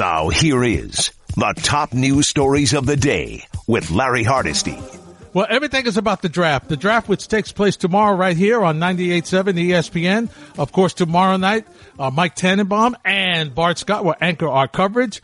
Now here is the top news stories of the day with Larry Hardesty. Well, everything is about the draft. The draft, which takes place tomorrow right here on 98.7 ESPN. Of course, tomorrow night, uh, Mike Tannenbaum and Bart Scott will anchor our coverage.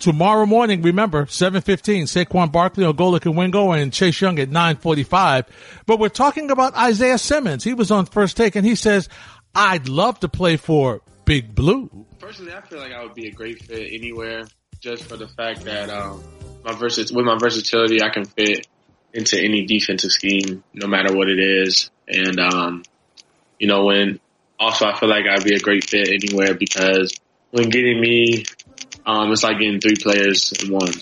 Tomorrow morning, remember, 7.15, Saquon Barkley, Golic and Wingo, and Chase Young at 9.45. But we're talking about Isaiah Simmons. He was on first take and he says, I'd love to play for Big Blue. Personally, I feel like I would be a great fit anywhere just for the fact that, um, my with my versatility, I can fit into any defensive scheme, no matter what it is. And, um, you know, when also I feel like I'd be a great fit anywhere because when getting me, um, it's like getting three players in one.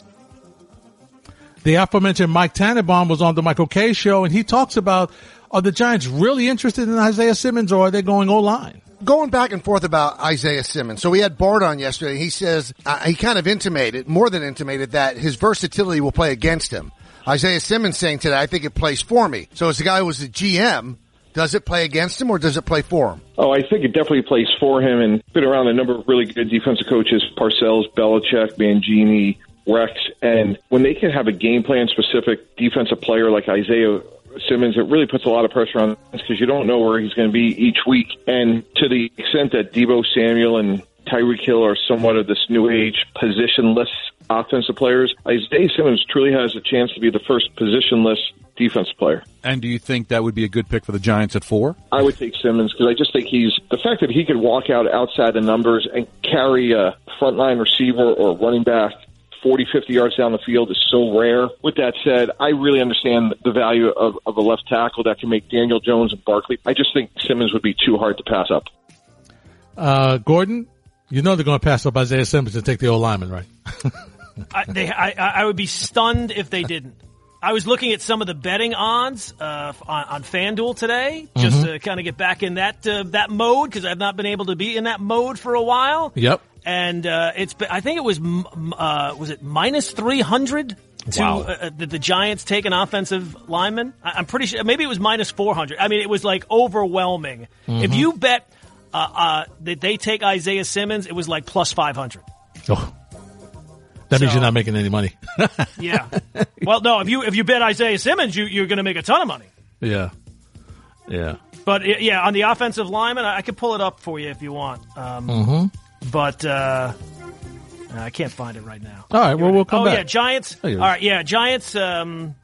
The aforementioned Mike Tannenbaum was on the Michael Kay show and he talks about are the Giants really interested in Isaiah Simmons or are they going O line? Going back and forth about Isaiah Simmons. So we had Bart on yesterday. He says, uh, he kind of intimated, more than intimated, that his versatility will play against him. Isaiah Simmons saying today, I think it plays for me. So as the guy who was a GM, does it play against him or does it play for him? Oh, I think it definitely plays for him and been around a number of really good defensive coaches, Parcells, Belichick, Mangini, Rex, and when they can have a game plan specific defensive player like Isaiah Simmons, it really puts a lot of pressure on because you don't know where he's going to be each week. And to the extent that Deebo Samuel and Tyreek Hill are somewhat of this new age positionless offensive players, Isaiah Simmons truly has a chance to be the first positionless defensive player. And do you think that would be a good pick for the Giants at four? I would take Simmons because I just think he's the fact that he could walk out outside the numbers and carry a frontline receiver or running back 40, 50 yards down the field is so rare. With that said, I really understand the value of, of a left tackle that can make Daniel Jones and Barkley. I just think Simmons would be too hard to pass up. Uh, Gordon, you know they're going to pass up Isaiah Simmons and take the old lineman, right? I, they, I, I would be stunned if they didn't. I was looking at some of the betting odds uh, on, on FanDuel today, just Mm-hmm. to kind of get back in that uh, that mode because I've not been able to be in that mode for a while. Yep. And uh, it's been, I think it was uh, was it minus three hundred to Wow. uh, that the Giants take an offensive lineman. I, I'm pretty sure maybe it was minus four hundred. I mean, it was like overwhelming. Mm-hmm. If you bet uh, uh, that they take Isaiah Simmons, it was like plus five hundred. Oh. That means So- you're not making any money. Yeah. well, no, if you if you bet Isaiah Simmons, you, you're going to make a ton of money. yeah. Yeah. But uh, yeah, on the offensive lineman, I I could pull it up for you if you want. Um, Mm-hmm. But uh, I can't find it right now. All right. Well, we'll come oh back. yeah, Giants. All right, yeah. Giants. Um,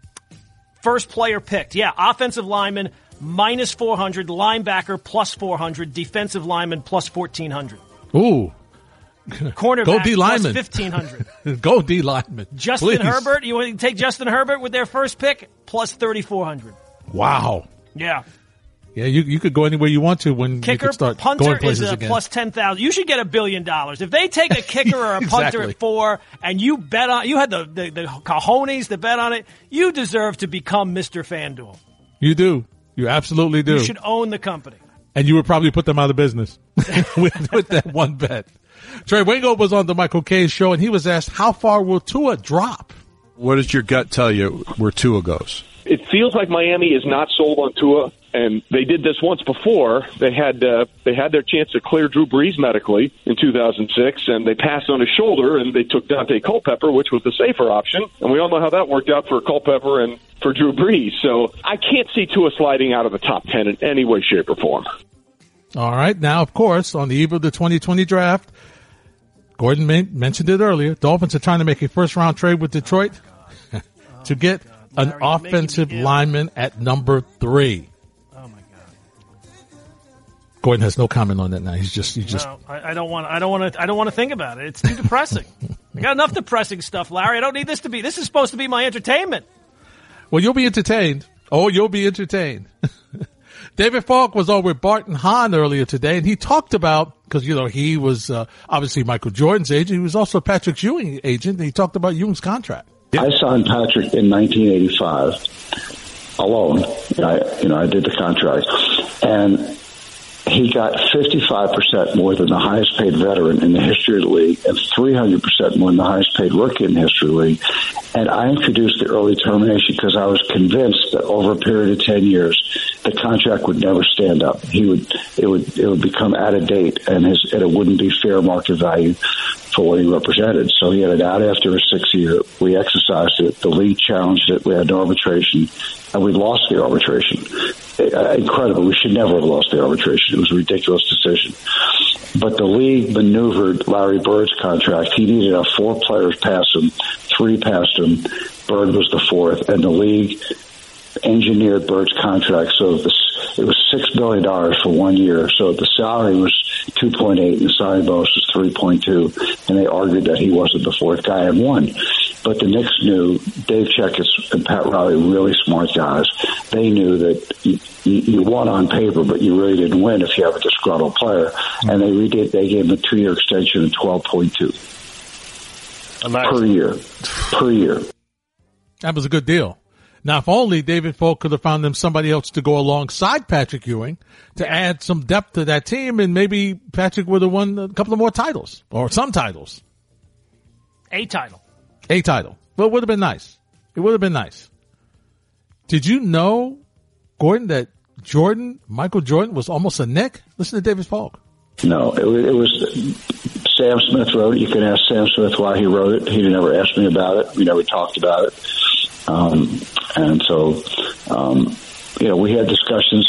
first player picked. Yeah, offensive lineman minus four hundred, linebacker plus four hundred, defensive lineman plus fourteen hundred, Ooh. cornerback Go D lineman. fifteen hundred. Go D lineman. Justin Please. Herbert. You want to take Justin Herbert with their first pick plus thirty four hundred. Wow. Yeah. Yeah, you you could go anywhere you want to when you Kicker, could start punter going is a again. plus ten thousand. You should get a billion dollars if they take a kicker or a punter Exactly. at four, and you bet on. You had the, the the cojones to bet on it. You deserve to become Mister FanDuel. You do. You absolutely do. You should own the company. and you would probably put them out of business with, with that one bet. Trey Wingo was on the Michael Kay show and he was asked, how far will Tua drop? What does your gut tell you where Tua goes? It feels like Miami is not sold on Tua, and they did this once before. They had uh, they had their chance to clear Drew Brees medically in 2006, and they passed on his shoulder, and they took Daunte Culpepper, which was the safer option. And we all know how that worked out for Culpepper and for Drew Brees. So I can't see Tua sliding out of the top ten in any way, shape, or form. All right. Now, of course, on the eve of the 2020 draft, Gordon men- mentioned it earlier. Dolphins are trying to make a first round trade with Detroit to get an Larry, you're making me offensive lineman at number three. My god! Gordon has no comment on that now. He's just, he's just, No, I, I don't want. I don't want to. I don't want to think about it. It's too depressing. I got enough depressing stuff, Larry. I don't need this to be. This is supposed to be my entertainment. well, you'll be entertained. Oh, you'll be entertained. David Falk was on with Bart and Hahn earlier today, and he talked about because you know he was uh, obviously Michael Jordan's agent. He was also Patrick Ewing agent. And he talked about Ewing's contract. I signed Patrick in 1985 alone. I, you know, I did the contract, and he got 55% more than the highest paid veteran in the history of the league, and 300% more than the highest paid rookie in the history of the league. And I introduced the early termination because I was convinced that over a period of 10 years, the contract would never stand up. He would, it would, it would become out of date, and his, and it wouldn't be fair market value. for what he represented. So he had it out after his six year. We exercised it. The league challenged it. We had an arbitration, and we lost the arbitration. Uh, incredible. We should never have lost the arbitration. It was a ridiculous decision. But the league maneuvered Larry Bird's contract. He needed a four players pass him, three passed him. Bird was the fourth, and the league engineered Bird's contract so the, it was six billion dollars for one year. So the salary was two point eight, and the signing bonus was three point two, and they argued that he wasn't the fourth guy and won. But the Knicks knew Dave Checketts and Pat Riley, really smart guys. They knew that you, you won on paper, but you really didn't win if you have a disgruntled player. And they redid. They gave him a two-year extension of twelve point two per year. Per year. That was a good deal. Now, if only David Falk could have found them somebody else to go alongside Patrick Ewing to add some depth to that team, and maybe Patrick would have won a couple of more titles or some titles. A title. A title. Well, it would have been nice. It would have been nice. Did you know, Gordon, that Jordan, Michael Jordan, was almost a Knick? Listen to David Falk. No, it, it was Sam Smith wrote it. You can ask Sam Smith why he wrote it. He never asked me about it. We never talked about it. Um, and so, um, you know, we had discussions.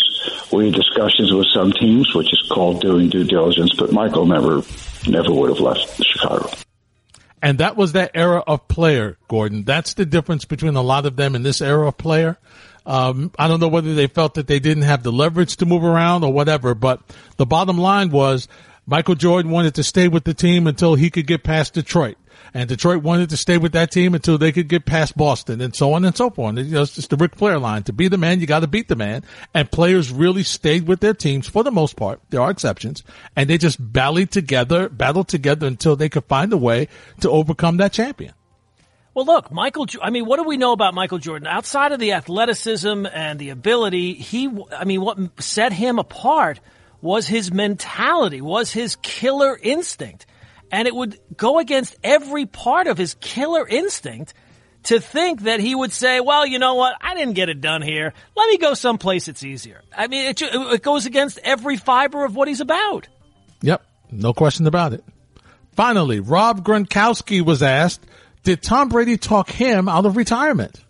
We had discussions with some teams, which is called doing due diligence. But Michael never, never would have left Chicago. And that was that era of player, Gordon. That's the difference between a lot of them in this era of player. Um, I don't know whether they felt that they didn't have the leverage to move around or whatever, but the bottom line was Michael Jordan wanted to stay with the team until he could get past Detroit. And Detroit wanted to stay with that team until they could get past Boston and so on and so forth. You know, it's just the Ric Flair line. To be the man, you got to beat the man. And players really stayed with their teams for the most part. There are exceptions. And they just battled together, battled together until they could find a way to overcome that champion. Well, look, Michael. I mean, what do we know about Michael Jordan outside of the athleticism and the ability? He, I mean, what set him apart was his mentality, was his killer instinct, and it would go against every part of his killer instinct to think that he would say, "Well, you know what? I didn't get it done here. Let me go someplace it's easier." I mean, it, it goes against every fiber of what he's about. Yep. No question about it. Finally, Rob Gronkowski was asked, did Tom Brady talk him out of retirement?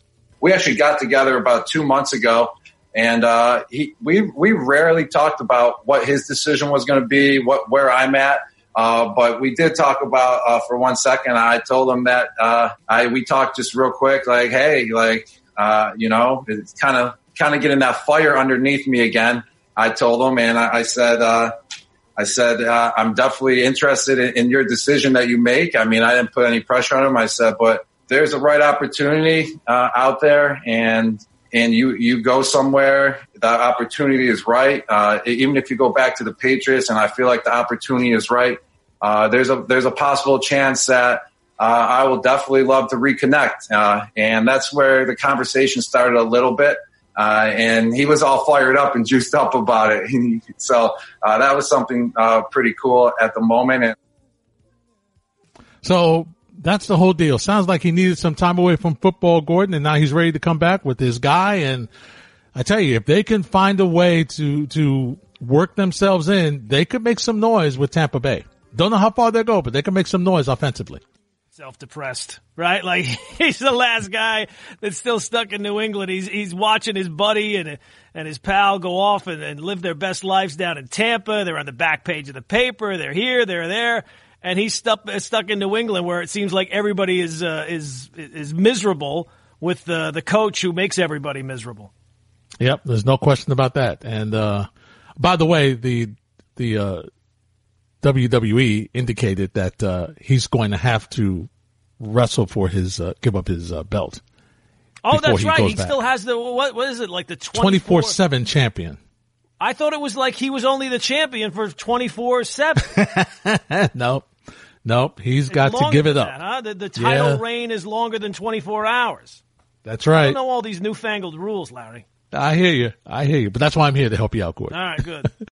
we actually got together about two months ago, and uh, he, we we rarely talked about what his decision was going to be, what where I'm at. Uh, but we did talk about uh, for one second. I told him that uh, I we talked just real quick, like, hey, like uh, you know, it's kind of kind of getting that fire underneath me again. I told him, and I, I said. Uh, I said, uh, I'm definitely interested in, in your decision that you make. I mean, I didn't put any pressure on him. I said, but there's a right opportunity uh, out there and and you you go somewhere that opportunity is right. Uh, even if you go back to the patriots and i feel like the opportunity is right uh, there's a there's a possible chance that uh, i will definitely love to reconnect. Uh, and that's where the conversation started a little bit. Uh, and he was all fired up and juiced up about it. So uh, that was something uh, pretty cool at the moment. And So that's the whole deal. Sounds like he needed some time away from football, Gordon, and now he's ready to come back with his guy. And I tell you, if they can find a way to, to work themselves in, they could make some noise with Tampa Bay. Don't know how far they go, but they can make some noise offensively. self-depressed, right? Like he's the last guy that's still stuck in New England. He's he's watching his buddy and and his pal go off and, and live their best lives down in Tampa. They're on the back page of the paper. They're here. They're there. And he's stuck stuck in New England, where it seems like everybody is uh, is is miserable with the the coach who makes everybody miserable. Yep, there's no question about that. And uh, by the way, the the uh, WWE indicated that uh, he's going to have to wrestle for his uh, give up his uh, belt. Oh, that's he right. He back. still has the what? What is it like the Twenty four seven champion. I thought it was like he was only the champion for twenty four seven. nope. He's got to give it up. that, huh? The, the title Yeah. reign is longer than 24 hours. That's right. I don't know all these newfangled rules, Larry. I hear you. I hear you. But that's why I'm here to help you out, Gordon. All right, good.